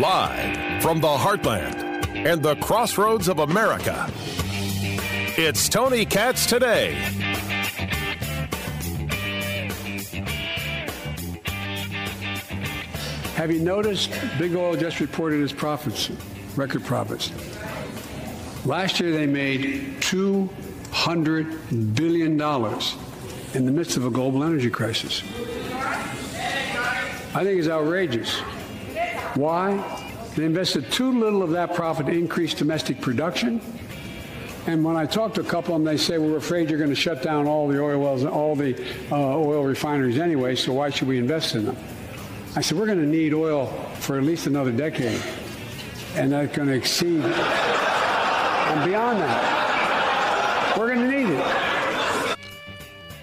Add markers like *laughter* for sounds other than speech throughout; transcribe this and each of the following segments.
Live from the heartland and the crossroads of America, it's Tony Katz today. Have you noticed Big Oil just reported its profits, record profits? Last year they made $200 billion in the midst of a global energy crisis. I think it's outrageous. Why? They invested too little of that profit to increase domestic production. And when I talk to a couple of them, they say, we're afraid you're going to shut down all the oil wells, and all the uh, oil refineries anyway, so why should we invest in them? I said, we're going to need oil for at least another decade. And that's going to exceed *laughs* and beyond that. We're going to need it.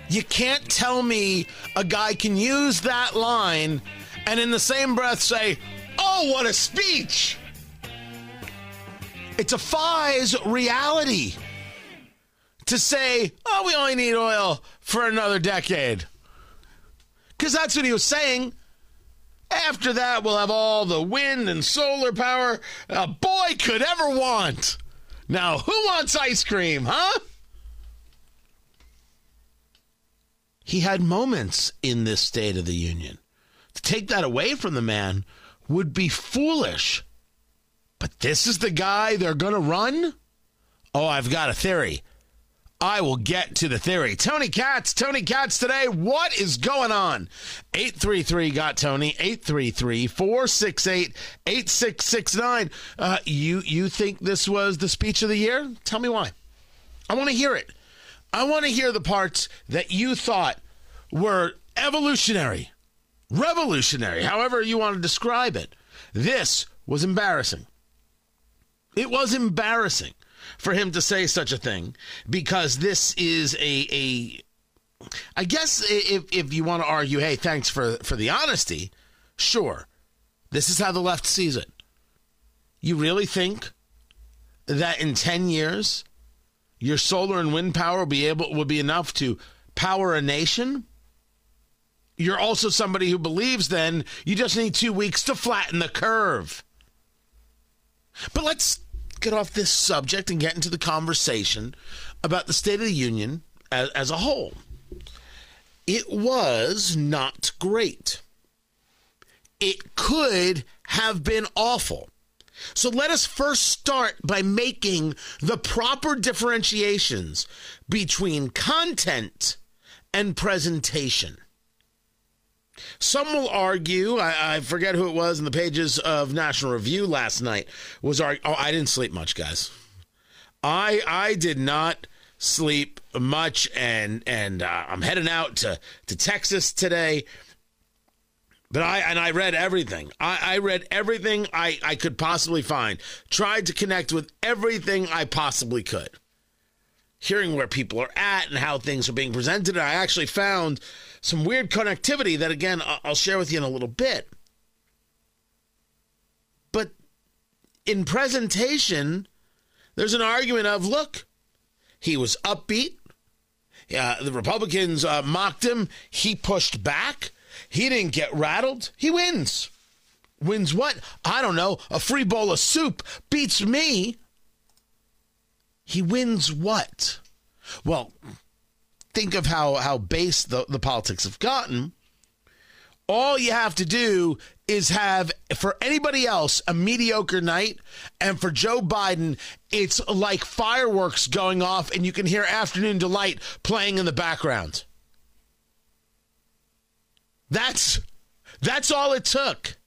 You can't tell me a guy can use that line and in the same breath say, Oh, what a speech! It defies reality to say, Oh, we only need oil for another decade. Because that's what he was saying. After that, we'll have all the wind and solar power a boy could ever want. Now, who wants ice cream, huh? He had moments in this State of the Union. To take that away from the man would be foolish. But this is the guy they're going to run? Oh, I've got a theory. I will get to the theory. Tony Katz, Tony Katz today. What is going on? 833 got Tony, 833 468 8669. Uh, you You think this was the speech of the year? Tell me why. I want to hear it. I want to hear the parts that you thought were evolutionary, revolutionary, however you want to describe it. This was embarrassing. It was embarrassing for him to say such a thing because this is a a I guess if if you want to argue, hey, thanks for for the honesty, sure. This is how the left sees it. You really think that in 10 years your solar and wind power will be able will be enough to power a nation? You're also somebody who believes then you just need 2 weeks to flatten the curve. But let's get off this subject and get into the conversation about the State of the Union as, as a whole. It was not great. It could have been awful. So let us first start by making the proper differentiations between content and presentation. Some will argue, I, I, forget who it was in the pages of National Review last night, was argue, oh, I didn't sleep much, guys. I I did not sleep much, and and uh, I'm heading out to to Texas today. But I and I read everything. I, I read everything I, I could possibly find. Tried to connect with everything I possibly could. Hearing where people are at and how things are being presented. I actually found some weird connectivity that, again, I'll share with you in a little bit. But in presentation, there's an argument of look, he was upbeat. Uh, the Republicans uh, mocked him. He pushed back. He didn't get rattled. He wins. Wins what? I don't know. A free bowl of soup beats me. He wins what? Well, think of how how base the, the politics have gotten. All you have to do is have for anybody else a mediocre night, and for Joe Biden, it's like fireworks going off, and you can hear Afternoon Delight playing in the background. That's that's all it took.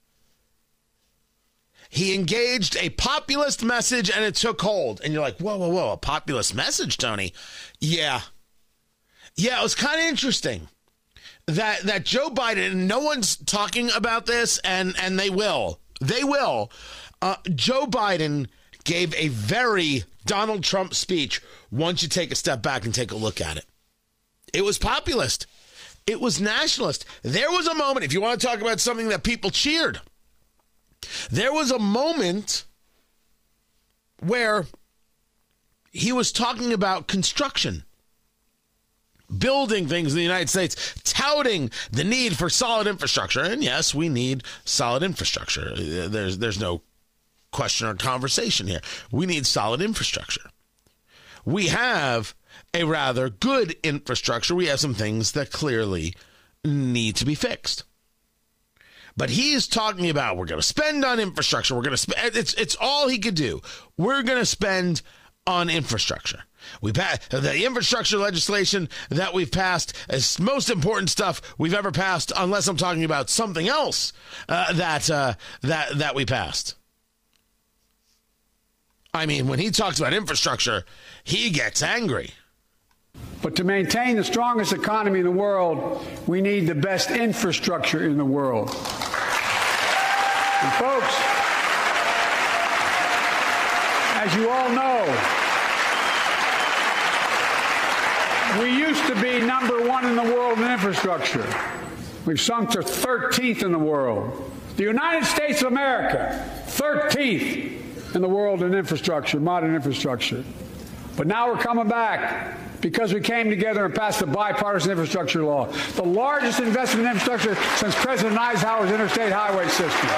He engaged a populist message and it took hold. And you're like, whoa, whoa, whoa, a populist message, Tony? Yeah, yeah, it was kind of interesting that that Joe Biden. No one's talking about this, and and they will. They will. Uh, Joe Biden gave a very Donald Trump speech. Once you take a step back and take a look at it, it was populist. It was nationalist. There was a moment, if you want to talk about something that people cheered, there was a moment where he was talking about construction building things in the United States, touting the need for solid infrastructure. And yes, we need solid infrastructure. Uh, there's there's no question or conversation here. We need solid infrastructure. We have a rather good infrastructure. We have some things that clearly need to be fixed. But he's talking about we're going to spend on infrastructure. We're going to spend. It's it's all he could do. We're going to spend on infrastructure. We passed the infrastructure legislation that we've passed is most important stuff we've ever passed, unless I'm talking about something else uh, that uh, that that we passed. I mean, when he talks about infrastructure, he gets angry. But to maintain the strongest economy in the world, we need the best infrastructure in the world. And folks, as you all know, we used to be number one in the world in infrastructure. We've sunk to 13th in the world. The United States of America, 13th in the world in infrastructure, modern infrastructure. But now we're coming back because we came together and passed the bipartisan infrastructure law, the largest investment in infrastructure since President Eisenhower's interstate highway system.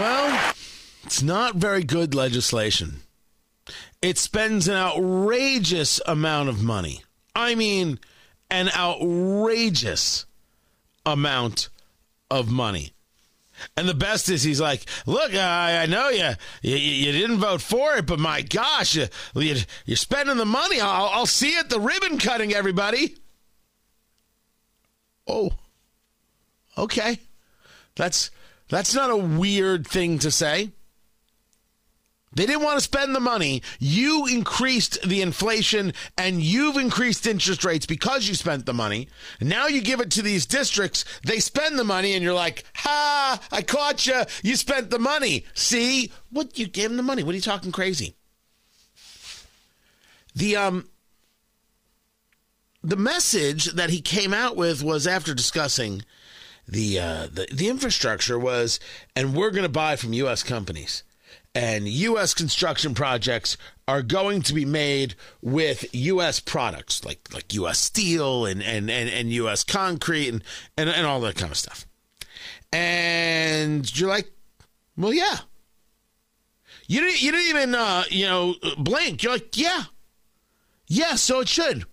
Well, it's not very good legislation. It spends an outrageous amount of money. I mean, an outrageous amount of money. And the best is he's like, look, I, I know you, you, you didn't vote for it, but my gosh, you, you are spending the money. I'll, I'll see you at the ribbon cutting, everybody. Oh, okay, that's that's not a weird thing to say. They didn't want to spend the money. You increased the inflation and you've increased interest rates because you spent the money. Now you give it to these districts. They spend the money and you're like, ha, I caught you. You spent the money. See what you gave them the money. What are you talking crazy? The, um, the message that he came out with was after discussing the, uh, the, the infrastructure was, and we're going to buy from U.S. companies and U.S. construction projects are going to be made with U.S. products like like U.S. steel and and and, and U.S. concrete and, and and all that kind of stuff. And you're like, well, yeah. You didn't you didn't even uh, you know blink. You're like, yeah, yeah. So it should.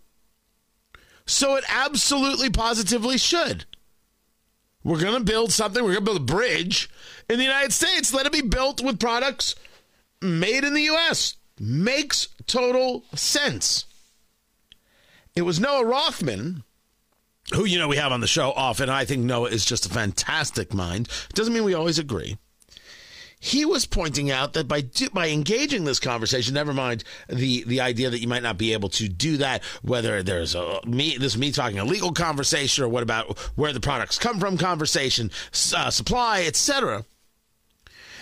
So it absolutely positively should. We're to build something. We're to build a bridge in the United States. Let it be built with products made in the U.S. Makes total sense. It was Noah Rothman, who, you know, we have on the show often. I think Noah is just a fantastic mind. Doesn't mean we always agree he was pointing out that by do, by engaging this conversation, never mind the the idea that you might not be able to do that, whether there's a me this me talking a legal conversation or what about where the products come from conversation, uh, supply, etc.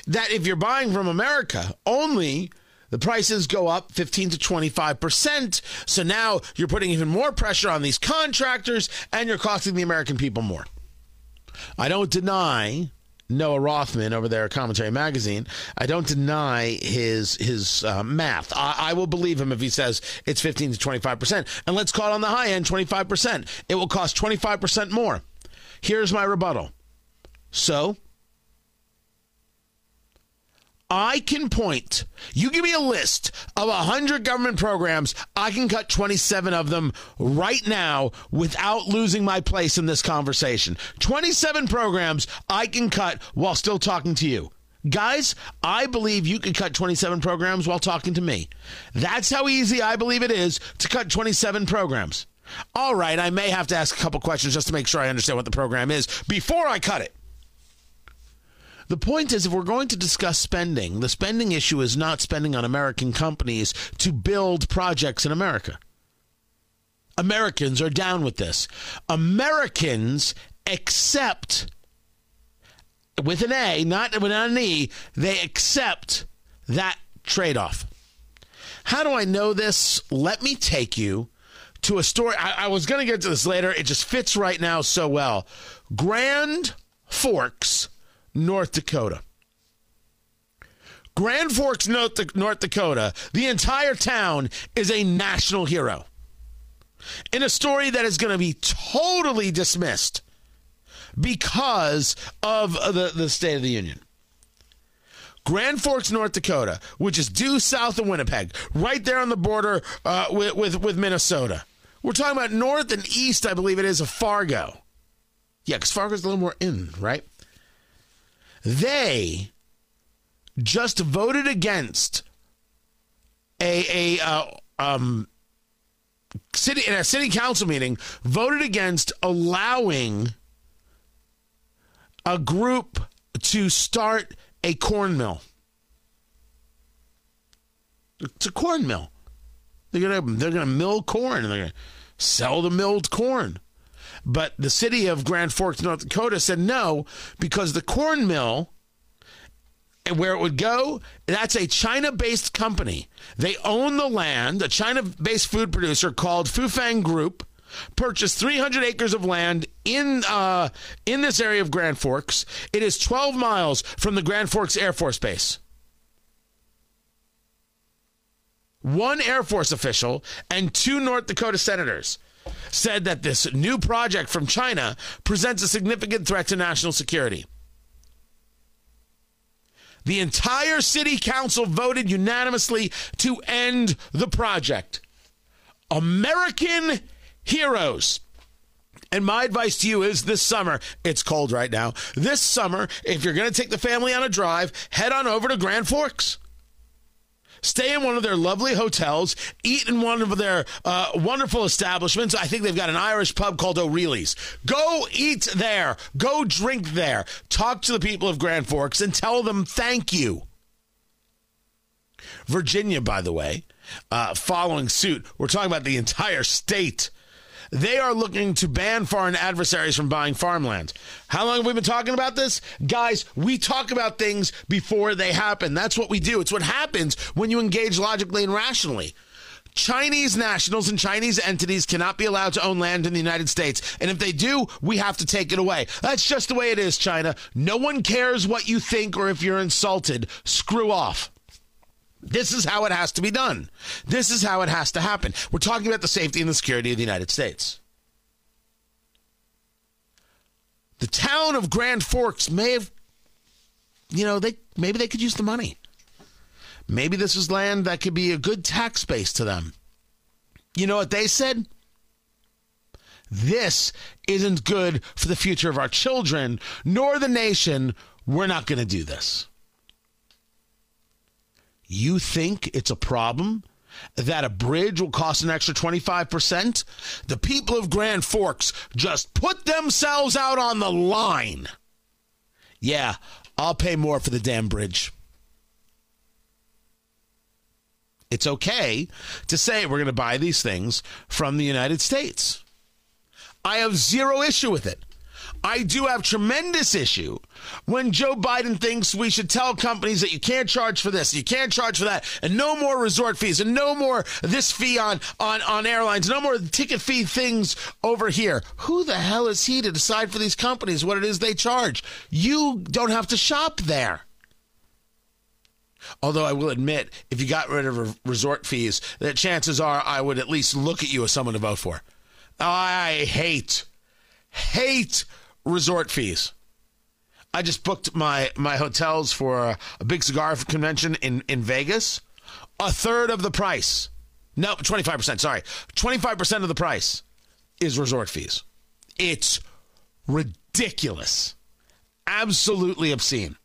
That if you're buying from America only. The prices go up 15 to 25%. So now you're putting even more pressure on these contractors and you're costing the American people more. I don't deny Noah Rothman over there at Commentary Magazine. I don't deny his his uh, math. I, I, will believe him if he says it's 15 to 25 percent. And let's call it on the high end 25 percent. It will cost 25 percent more. Here's my rebuttal. So I can point, you give me a list of 100 government programs, I can cut 27 of them right now without losing my place in this conversation. 27 programs I can cut while still talking to you. Guys, I believe you can cut 27 programs while talking to me. That's how easy I believe it is to cut 27 programs. All right, I may have to ask a couple questions just to make sure I understand what the program is before I cut it. The point is, if we're going to discuss spending, the spending issue is not spending on American companies to build projects in America. Americans are down with this. Americans accept, with an A, not with an E, they accept that trade off. How do I know this? Let me take you to a story. I, I was going to get to this later. It just fits right now so well. Grand Forks North Dakota. Grand Forks, North Dakota, the entire town is a national hero. in a story that is going to be totally dismissed because of the, the State of the Union. Grand Forks, North Dakota, which is due south of Winnipeg, right there on the border uh, with, with, with Minnesota. We're talking about north and east, I believe it is, of Fargo. Yeah, because Fargo's a little more in, right? They just voted against a a uh, um city in a city council meeting voted against allowing a group to start a corn mill. It's a corn mill. They're gonna they're gonna mill corn and they're gonna sell the milled corn. But the city of Grand Forks, North Dakota said no because the corn mill and where it would go, that's a China based company. They own the land. A China based food producer called Fufeng Group purchased 300 acres of land in uh, in this area of Grand Forks. It is 12 miles from the Grand Forks Air Force Base. One Air Force official and two North Dakota senators said that this new project from China presents a significant threat to national security. The entire city council voted unanimously to end the project. American heroes. And my advice to you is this summer, it's cold right now. This summer, if you're going to take the family on a drive, head on over to Grand Forks. Stay in one of their lovely hotels, eat in one of their uh, wonderful establishments. I think they've got an Irish pub called O'Reilly's. Go eat there. Go drink there. Talk to the people of Grand Forks and tell them thank you. Virginia, by the way, uh, following suit. We're talking about the entire state they are looking to ban foreign adversaries from buying farmland. How long have we been talking about this? Guys, we talk about things before they happen. That's what we do. It's what happens when you engage logically and rationally. Chinese nationals and Chinese entities cannot be allowed to own land in the United States. And if they do, we have to take it away. That's just the way it is, China. No one cares what you think or if you're insulted. Screw off. This is how it has to be done. This is how it has to happen. We're talking about the safety and the security of the United States. The town of Grand Forks may have, you know, they maybe they could use the money. Maybe this is land that could be a good tax base to them. You know what they said? This isn't good for the future of our children nor the nation. We're not going to do this. You think it's a problem that a bridge will cost an extra 25%? The people of Grand Forks just put themselves out on the line. Yeah, I'll pay more for the damn bridge. It's okay to say we're going to buy these things from the United States. I have zero issue with it. I do have tremendous issue when Joe Biden thinks we should tell companies that you can't charge for this, you can't charge for that, and no more resort fees, and no more this fee on on on airlines, no more ticket fee things over here. Who the hell is he to decide for these companies what it is they charge? You don't have to shop there. Although I will admit, if you got rid of resort fees, that chances are I would at least look at you as someone to vote for. I hate, hate resort fees. I just booked my my hotels for a, big cigar convention in in Vegas. A third of the price. No, 25%, sorry. 25% of the price is resort fees. It's ridiculous. Absolutely obscene.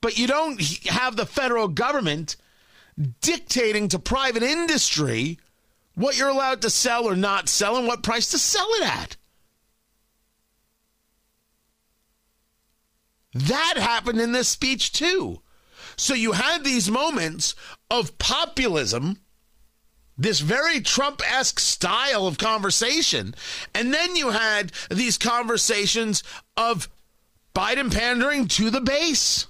But you don't have the federal government dictating to private industry what you're allowed to sell or not sell and what price to sell it at. That happened in this speech too. So you had these moments of populism, this very Trump esque style of conversation. And then you had these conversations of Biden pandering to the base.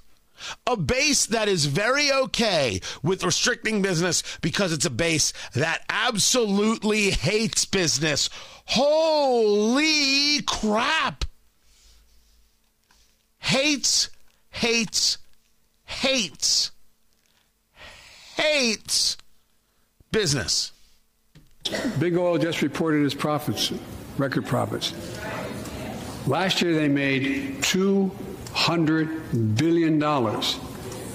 A base that is very okay with restricting business because it's a base that absolutely hates business. Holy crap! Hates, hates, hates, hates business. Big Oil just reported its profits, record profits. Last year they made $200 billion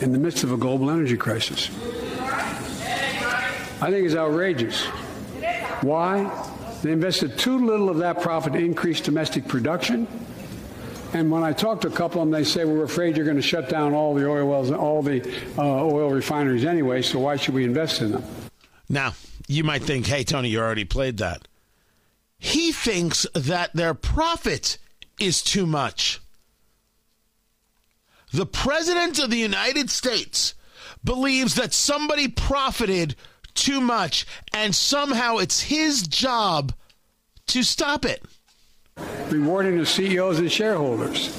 in the midst of a global energy crisis. I think it's outrageous. Why? They invested too little of that profit to increase domestic production. And when I talk to a couple of them, they say, we're afraid you're going to shut down all the oil wells, and all the uh, oil refineries anyway, so why should we invest in them? Now, you might think, hey, Tony, you already played that. He thinks that their profit is too much. The President of the United States believes that somebody profited too much, and somehow it's his job to stop it. Rewarding the CEOs and shareholders.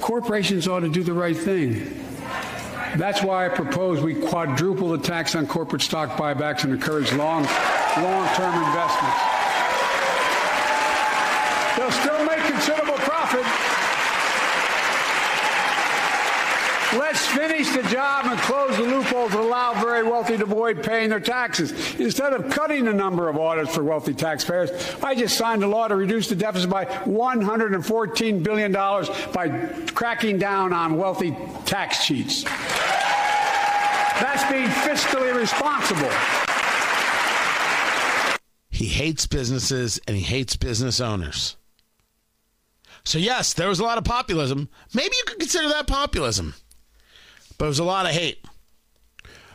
Corporations ought to do the right thing. That's why I propose we quadruple the tax on corporate stock buybacks and encourage long, long-term investments. They'll still make considerable profit. Let's finish the job and close the loopholes that allow very wealthy to avoid paying their taxes. Instead of cutting the number of audits for wealthy taxpayers, I just signed a law to reduce the deficit by $114 billion by cracking down on wealthy tax cheats. That's being fiscally responsible. He hates businesses and he hates business owners. So, yes, there was a lot of populism. Maybe you could consider that populism but it was a lot of hate.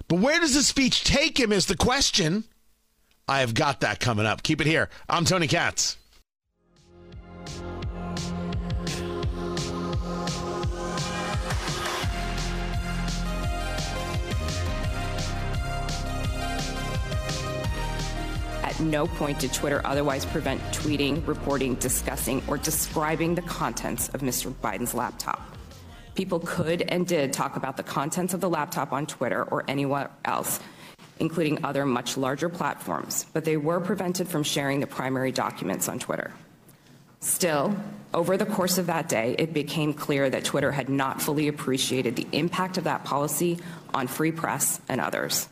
But where does the speech take him is the question. I have got that coming up. Keep it here. I'm Tony Katz. At no point did Twitter otherwise prevent tweeting, reporting, discussing, or describing the contents of Mr. Biden's laptop. People could and did talk about the contents of the laptop on Twitter or anywhere else, including other much larger platforms, but they were prevented from sharing the primary documents on Twitter. Still, over the course of that day, it became clear that Twitter had not fully appreciated the impact of that policy on free press and others.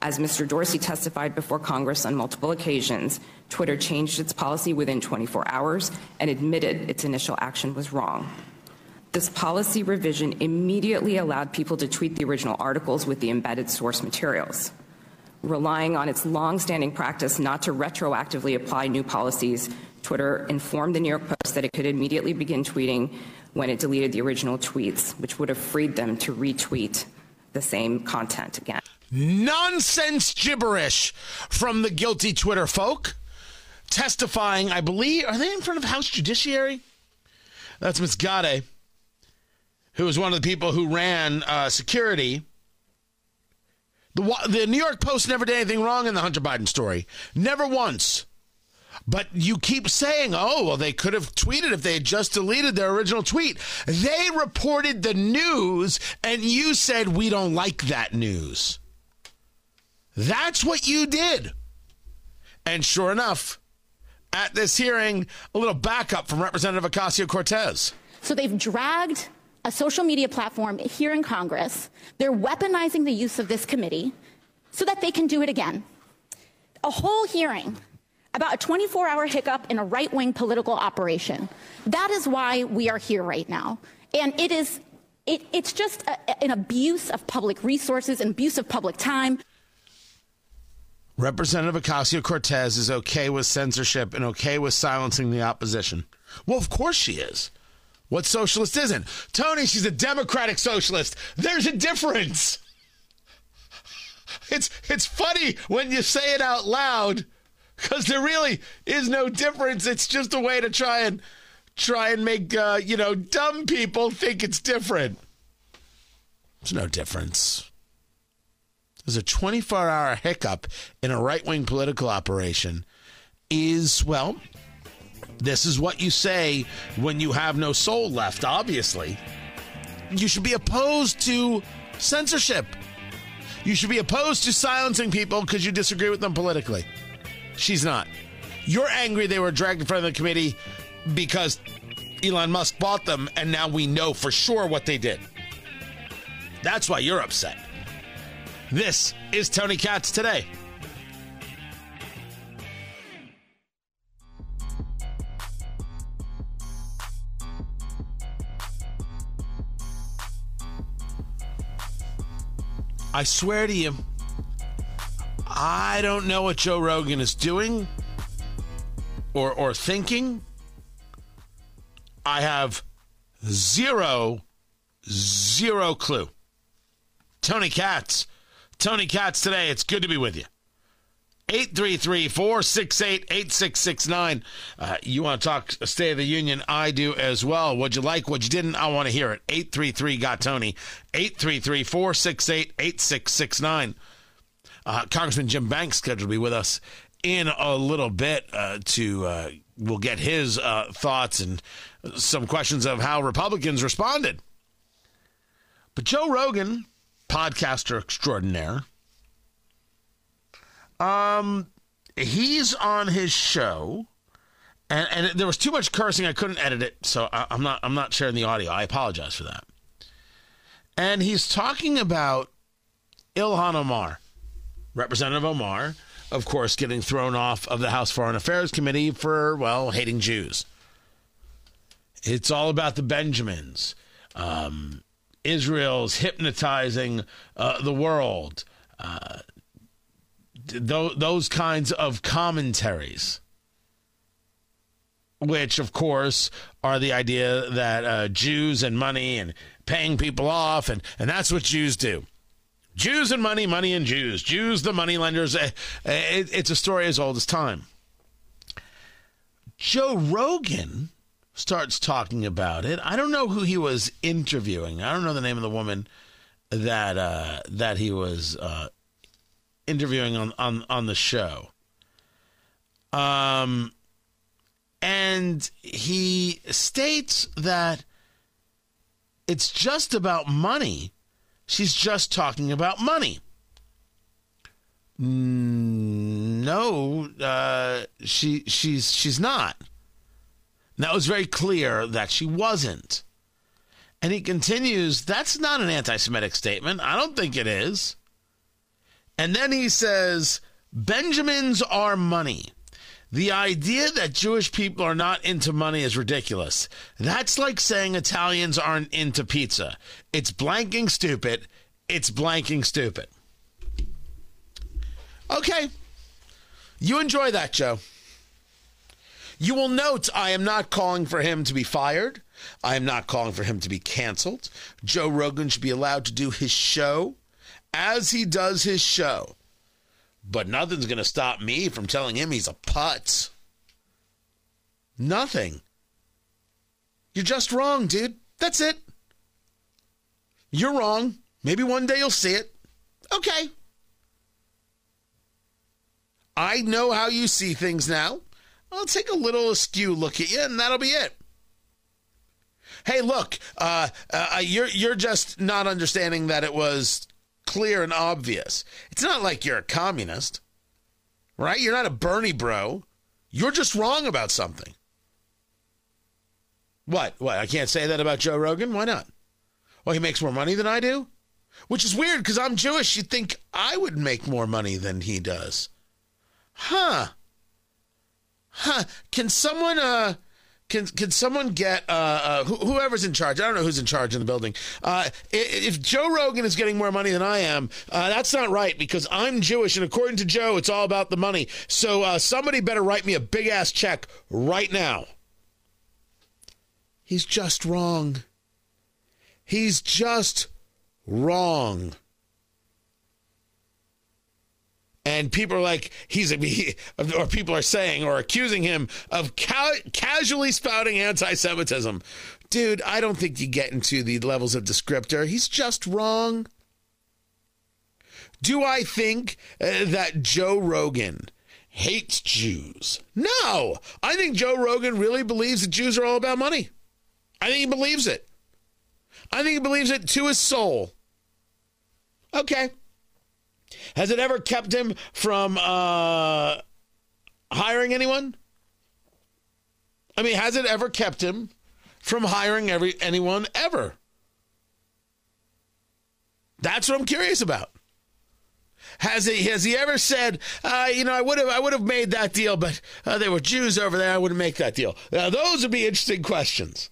As Mr. Dorsey testified before Congress on multiple occasions, Twitter changed its policy within 24 hours and admitted its initial action was wrong. This policy revision immediately allowed people to tweet the original articles with the embedded source materials. Relying on its long-standing practice not to retroactively apply new policies, Twitter informed the New York Post that it could immediately begin tweeting when it deleted the original tweets, which would have freed them to retweet the same content again. Nonsense gibberish from the guilty Twitter folk testifying, I believe, are they in front of House Judiciary? That's Ms. Gadde who was one of the people who ran uh, security. The, the New York Post never did anything wrong in the Hunter Biden story. Never once. But you keep saying, oh, well, they could have tweeted if they had just deleted their original tweet. They reported the news, and you said, we don't like that news. That's what you did. And sure enough, at this hearing, a little backup from Representative Ocasio Cortez. So they've dragged a social media platform here in Congress. They're weaponizing the use of this committee so that they can do it again. A whole hearing about a 24 hour hiccup in a right wing political operation. That is why we are here right now. And it is, it, it's just a, an abuse of public resources, an abuse of public time. Representative Ocasio Cortez is okay with censorship and okay with silencing the opposition. Well, of course she is. What socialist isn't? Tony, she's a democratic socialist. There's a difference. It's it's funny when you say it out loud because there really is no difference. It's just a way to try and try and make uh, you know dumb people think it's different. There's no difference. There's a 24 hour hiccup in a right wing political operation. Is well, this is what you say when you have no soul left, obviously. You should be opposed to censorship. You should be opposed to silencing people because you disagree with them politically. She's not. You're angry they were dragged in front of the committee because Elon Musk bought them, and now we know for sure what they did. That's why you're upset. This is Tony Katz today. I swear to you, I don't know what Joe Rogan is doing or or thinking. I have zero zero clue. Tony Katz. Tony Katz today. It's good to be with you. 833 468 8669. Uh, you want to talk State of the Union? I do as well. What'd you like? What you didn't? I want to hear it. 833 got Tony. 833 468 8669. Uh, Congressman Jim Banks scheduled to be with us in a little bit uh, to uh, we'll get his uh, thoughts and some questions of how Republicans responded. But Joe Rogan, podcaster extraordinaire, um, he's on his show, and, and there was too much cursing. I couldn't edit it, so I, I'm not I'm not sharing the audio. I apologize for that. And he's talking about Ilhan Omar, Representative Omar, of course, getting thrown off of the House Foreign Affairs Committee for well hating Jews. It's all about the Benjamins. Um, Israel's hypnotizing uh, the world. Uh, th- those kinds of commentaries, which, of course, are the idea that uh, Jews and money and paying people off, and, and that's what Jews do. Jews and money, money and Jews. Jews, the money lenders. Eh, eh, it, it's a story as old as time. Joe Rogan starts talking about it. I don't know who he was interviewing. I don't know the name of the woman that uh, that he was uh, interviewing on, on, on the show. Um, and he states that it's just about money. She's just talking about money. No, uh, she she's she's not. That was very clear that she wasn't. And he continues, that's not an anti Semitic statement. I don't think it is. And then he says, Benjamins are money. The idea that Jewish people are not into money is ridiculous. That's like saying Italians aren't into pizza. It's blanking stupid. It's blanking stupid. Okay. You enjoy that, Joe. You will note I am not calling for him to be fired. I am not calling for him to be canceled. Joe Rogan should be allowed to do his show as he does his show. But nothing's going to stop me from telling him he's a putz. Nothing. You're just wrong, dude. That's it. You're wrong. Maybe one day you'll see it. Okay. I know how you see things now. I'll take a little askew look at you, and that'll be it. Hey, look, uh, uh, you're you're just not understanding that it was clear and obvious. It's not like you're a communist, right? You're not a Bernie bro. You're just wrong about something. What? What? I can't say that about Joe Rogan? Why not? Well, he makes more money than I do, which is weird because I'm Jewish. You'd think I would make more money than he does. Huh. Huh. Can someone uh can can someone get uh, uh, whoever's in charge? I don't know who's in charge in the building. Uh, if Joe Rogan is getting more money than I am, uh, that's not right because I'm Jewish, and according to Joe, it's all about the money. So uh, somebody better write me a big ass check right now. He's just wrong. He's just wrong. And people are like he's a he, or people are saying or accusing him of ca- casually spouting anti-semitism. Dude i don't think you get into the levels of descriptor. He's just wrong. Do i think uh, that joe rogan hates jews? No. I think joe rogan really believes that jews are all about money. I think he believes it. I think he believes it to his soul. Okay has it ever kept him from uh, hiring anyone? I mean, has it ever kept him from hiring every anyone ever? That's what I'm curious about. Has he has he ever said, uh, you know, I would have I would have made that deal, but uh, there were Jews over there, I wouldn't make that deal. Now, those would be interesting questions.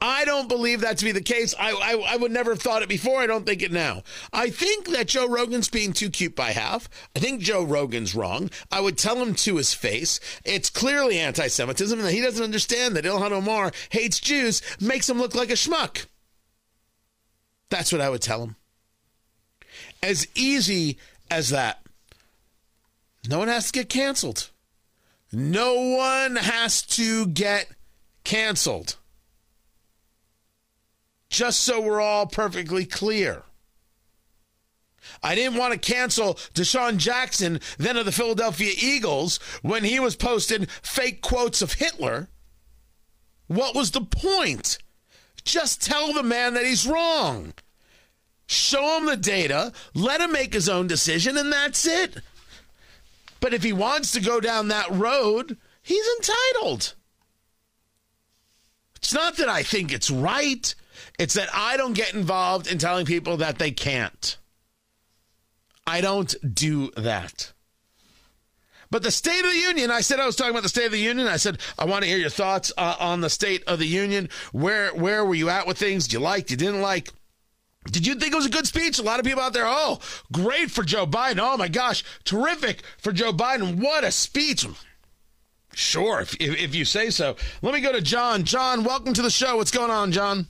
I don't believe that to be the case. I, I, I would never have thought it before. I don't think it now. I think that Joe Rogan's being too cute by half. I think Joe Rogan's wrong. I would tell him to his face. It's clearly anti Semitism, and that he doesn't understand that Ilhan Omar hates Jews makes him look like a schmuck. That's what I would tell him. As easy as that. No one has to get canceled. No one has to get canceled. Just so we're all perfectly clear. I didn't want to cancel DeSean Jackson, then of the Philadelphia Eagles, when he was posting fake quotes of Hitler. What was the point? Just tell the man that he's wrong. Show him the data, let him make his own decision, and that's it. But if he wants to go down that road, he's entitled. It's not that I think it's right, it's that I don't get involved in telling people that they can't. I don't do that. But the State of the Union, I said I was talking about the State of the Union. I said I want to hear your thoughts uh, on the State of the Union. Where where were you at with things? Did you like? You didn't like? Did you think it was a good speech? A lot of people out there, oh, great for Joe Biden. Oh my gosh, terrific for Joe Biden. What a speech. Sure, if, if, if, you say so. Let me go to John. John, welcome to the show. What's going on, John?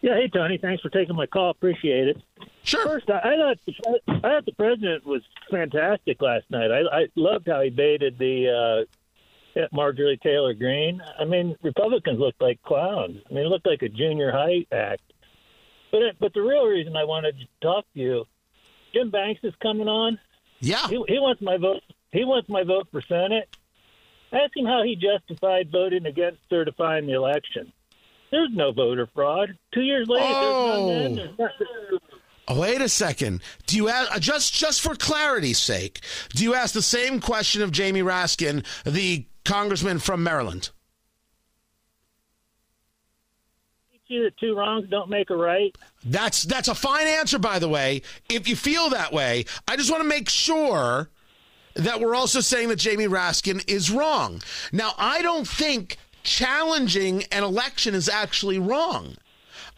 Yeah, hey Tony, thanks for taking my call. Appreciate it. Sure. First, I, I thought the, I thought the president was fantastic last night. I, I loved how he baited the uh, Marjorie Taylor Greene. I mean, Republicans looked like clowns. I mean, it looked like a junior high act. But but the real reason I wanted to talk to you, Jim Banks is coming on. Yeah, he, he wants my vote. He wants my vote for Senate. Ask him how he justified voting against certifying the election. There's no voter fraud. Two years later, oh. there's none. Oh. oh, wait a second. Do you ask, uh, just just for clarity's sake? Do you ask the same question of Jamie Raskin, the congressman from Maryland? you that two wrongs don't make a right? That's that's a fine answer, by the way. If you feel that way, I just want to make sure that we're also saying that Jamie Raskin is wrong. Now, I don't think challenging an election is actually wrong.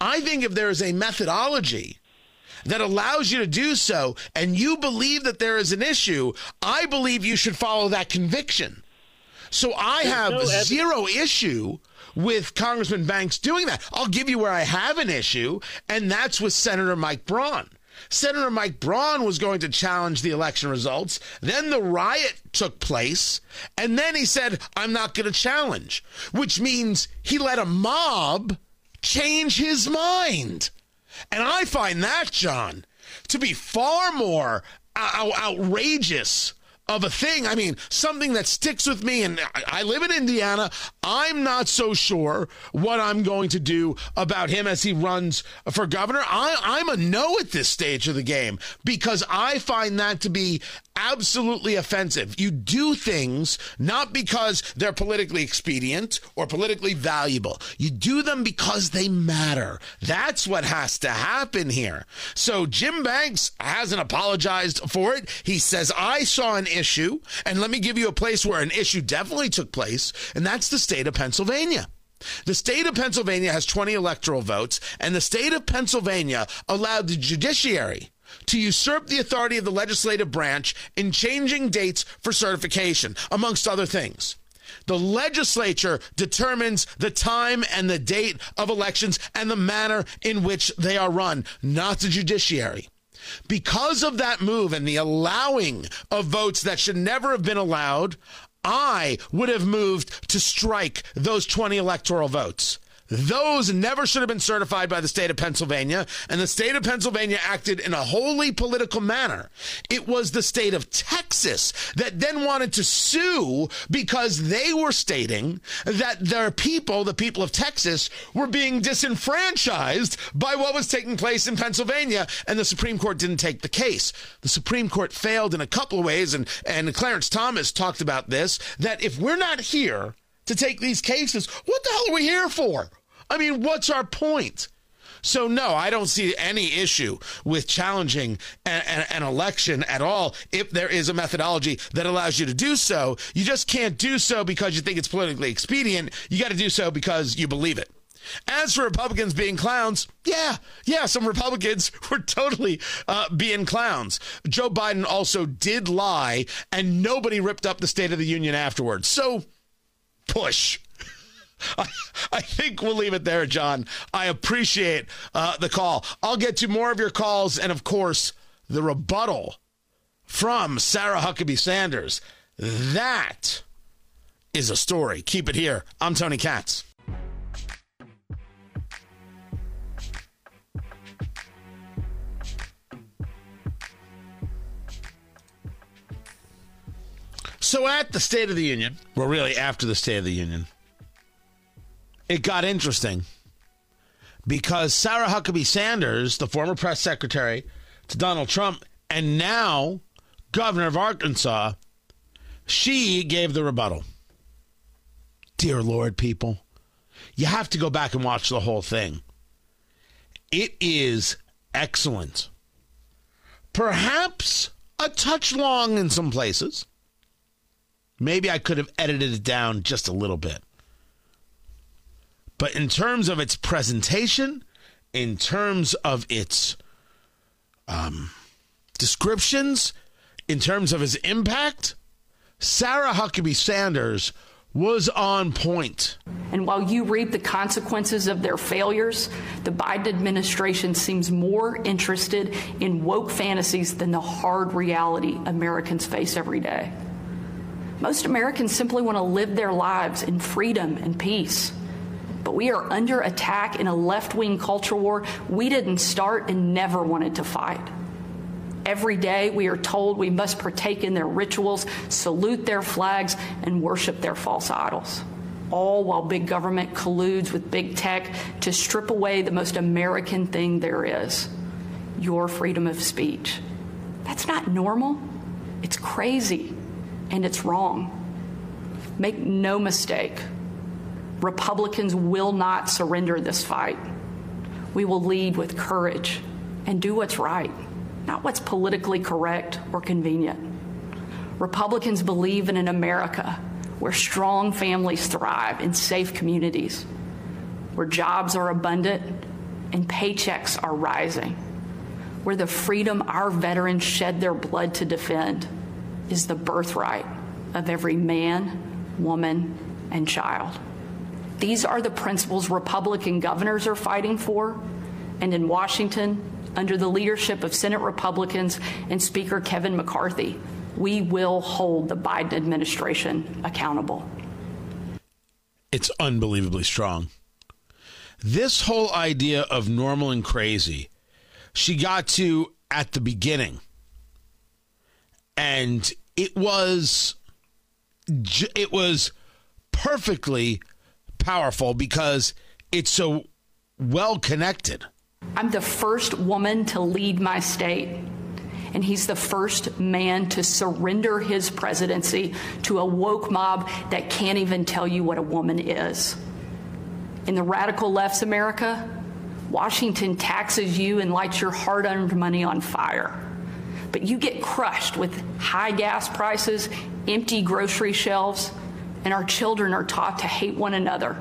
I think if there is a methodology that allows you to do so and you believe that there is an issue, I believe you should follow that conviction. So I have no zero issue with Congressman Banks doing that. I'll give you where I have an issue, and that's with Senator Mike Braun. Senator Mike Braun was going to challenge the election results. Then the riot took place. And then he said, I'm not going to challenge, which means he let a mob change his mind. And I find that, John, to be far more uh, outrageous of a thing. I mean, something that sticks with me. And I live in Indiana. I'm not so sure what I'm going to do about him as he runs for governor. I, am a no at this stage of the game because I find that to be absolutely offensive. You do things not because they're politically expedient or politically valuable. You do them because they matter. That's what has to happen here. So Jim Banks hasn't apologized for it. He says, I saw an issue, and let me give you a place where an issue definitely took place, and that's the state of Pennsylvania. The state of Pennsylvania has 20 electoral votes, and the state of Pennsylvania allowed the judiciary to usurp the authority of the legislative branch in changing dates for certification, amongst other things. The legislature determines the time and the date of elections and the manner in which they are run, not the judiciary. Because of that move and the allowing of votes that should never have been allowed, I would have moved to strike those 20 electoral votes. Those never should have been certified by the state of Pennsylvania, and the state of Pennsylvania acted in a wholly political manner. It was the state of Texas that then wanted to sue because they were stating that their people, the people of Texas, were being disenfranchised by what was taking place in Pennsylvania, and the Supreme Court didn't take the case. The Supreme Court failed in a couple of ways, and, and Clarence Thomas talked about this that if we're not here, to take these cases. What the hell are we here for? I mean, what's our point? So, no, I don't see any issue with challenging an, an, election at all if there is a methodology that allows you to do so. You just can't do so because you think it's politically expedient. You got to do so because you believe it. As for Republicans being clowns, yeah, yeah, some Republicans *laughs* were totally uh, being clowns. Joe Biden also did lie, and nobody ripped up the State of the Union afterwards. So, push. *laughs* I, I think we'll leave it there, John. I appreciate uh, the call. I'll get to more of your calls and, of course, the rebuttal from Sarah Huckabee Sanders. That is a story. Keep it here. I'm Tony Katz. So at the State of the Union, well, really after the State of the Union, it got interesting because Sarah Huckabee Sanders, the former press secretary to Donald Trump, and now governor of Arkansas, she gave the rebuttal. Dear Lord, people, you have to go back and watch the whole thing. It is excellent. Perhaps a touch long in some places. Maybe I could have edited it down just a little bit. But in terms of its presentation, in terms of its um, descriptions, in terms of its impact, Sarah Huckabee Sanders was on point. And while you reap the consequences of their failures, the Biden administration seems more interested in woke fantasies than the hard reality Americans face every day. Most Americans simply want to live their lives in freedom and peace. But we are under attack in a left wing culture war we didn't start and never wanted to fight. Every day we are told we must partake in their rituals, salute their flags, and worship their false idols. All while big government colludes with big tech to strip away the most American thing there is your freedom of speech. That's not normal. It's crazy and it's wrong. Make no mistake, Republicans will not surrender this fight. We will lead with courage and do what's right, not what's politically correct or convenient. Republicans believe in an America where strong families thrive in safe communities, where jobs are abundant and paychecks are rising, where the freedom our veterans shed their blood to defend is the birthright of every man, woman, and child. These are the principles Republican governors are fighting for. And in Washington, under the leadership of Senate Republicans and Speaker Kevin McCarthy, we will hold the Biden administration accountable. It's unbelievably strong. This whole idea of normal and crazy, she got to at the beginning. And it was it was perfectly powerful because it's so well connected. I'm the first woman to lead my state. And he's the first man to surrender his presidency to a woke mob that can't even tell you what a woman is. In the radical left's America, Washington taxes you and lights your hard earned money on fire. But you get crushed with high gas prices, empty grocery shelves, and our children are taught to hate one another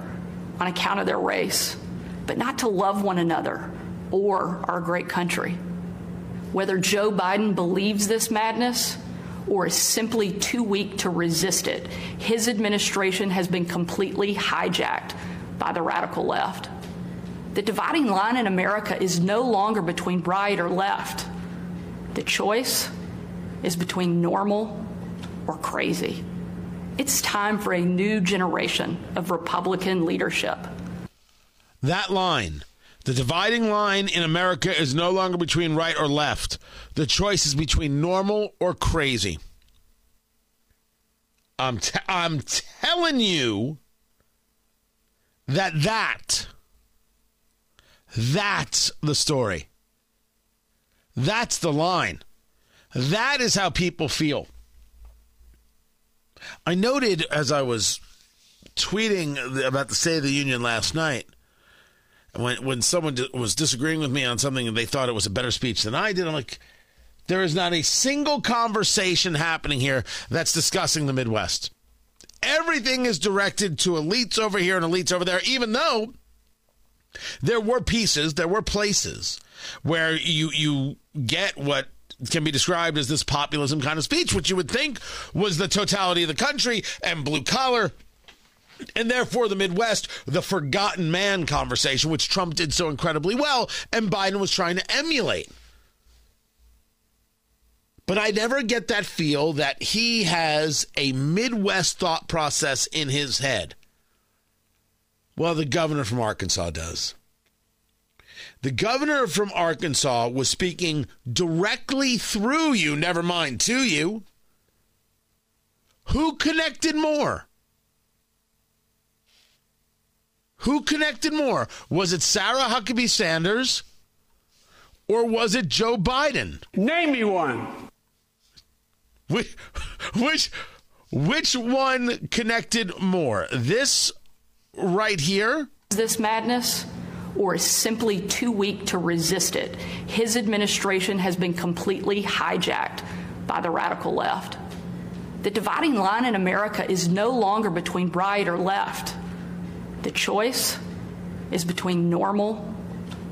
on account of their race, but not to love one another or our great country. Whether Joe Biden believes this madness or is simply too weak to resist it, his administration has been completely hijacked by the radical left. The dividing line in America is no longer between right or left. The choice is between normal or crazy. It's time for a new generation of Republican leadership. That line, the dividing line in America is no longer between right or left. The choice is between normal or crazy. I'm t- I'm telling you that that that's the story. That's the line. That is how people feel. I noted as I was tweeting about the State of the Union last night, when when someone was disagreeing with me on something and they thought it was a better speech than I did, I'm like, there is not a single conversation happening here that's discussing the Midwest. Everything is directed to elites over here and elites over there, even though There were pieces, there were places where you you get what can be described as this populism kind of speech, which you would think was the totality of the country and blue collar and therefore the Midwest, the forgotten man conversation, which Trump did so incredibly well, and Biden was trying to emulate. But I never get that feel that he has a Midwest thought process in his head. Well, the governor from Arkansas does. The governor from Arkansas was speaking directly through you, never mind to you. Who connected more? Who connected more? Was it Sarah Huckabee Sanders or was it Joe Biden? Name me one. Which, which, which one connected more? This right here? Is this madness? Or is simply too weak to resist it? His administration has been completely hijacked by the radical left. The dividing line in America is no longer between right or left. The choice is between normal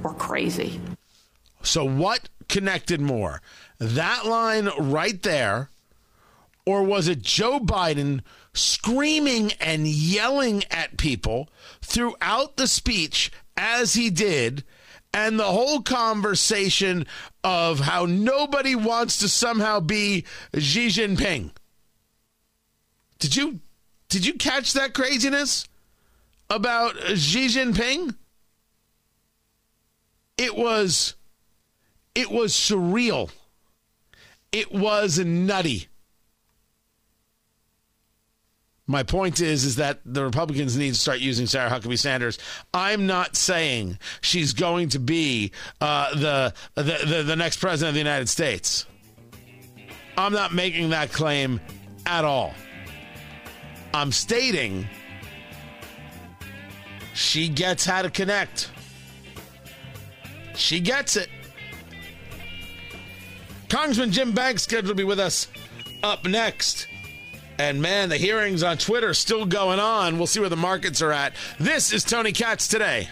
or crazy. So, what connected more? That line right there, or was it Joe Biden screaming and yelling at people throughout the speech as he did? And the whole conversation of how nobody wants to somehow be Xi Jinping. Did you did you catch that craziness? about Xi Jinping? It was it was surreal. It was nutty. My point is, is that the Republicans need to start using Sarah Huckabee Sanders. I'm not saying she's going to be uh, the, the, the the next president of the United States. I'm not making that claim at all. I'm stating she gets how to connect. She gets it. Congressman Jim Banks scheduled to be with us up next. And man, the hearings on Twitter still going on. We'll see where the markets are at. This is Tony Katz today.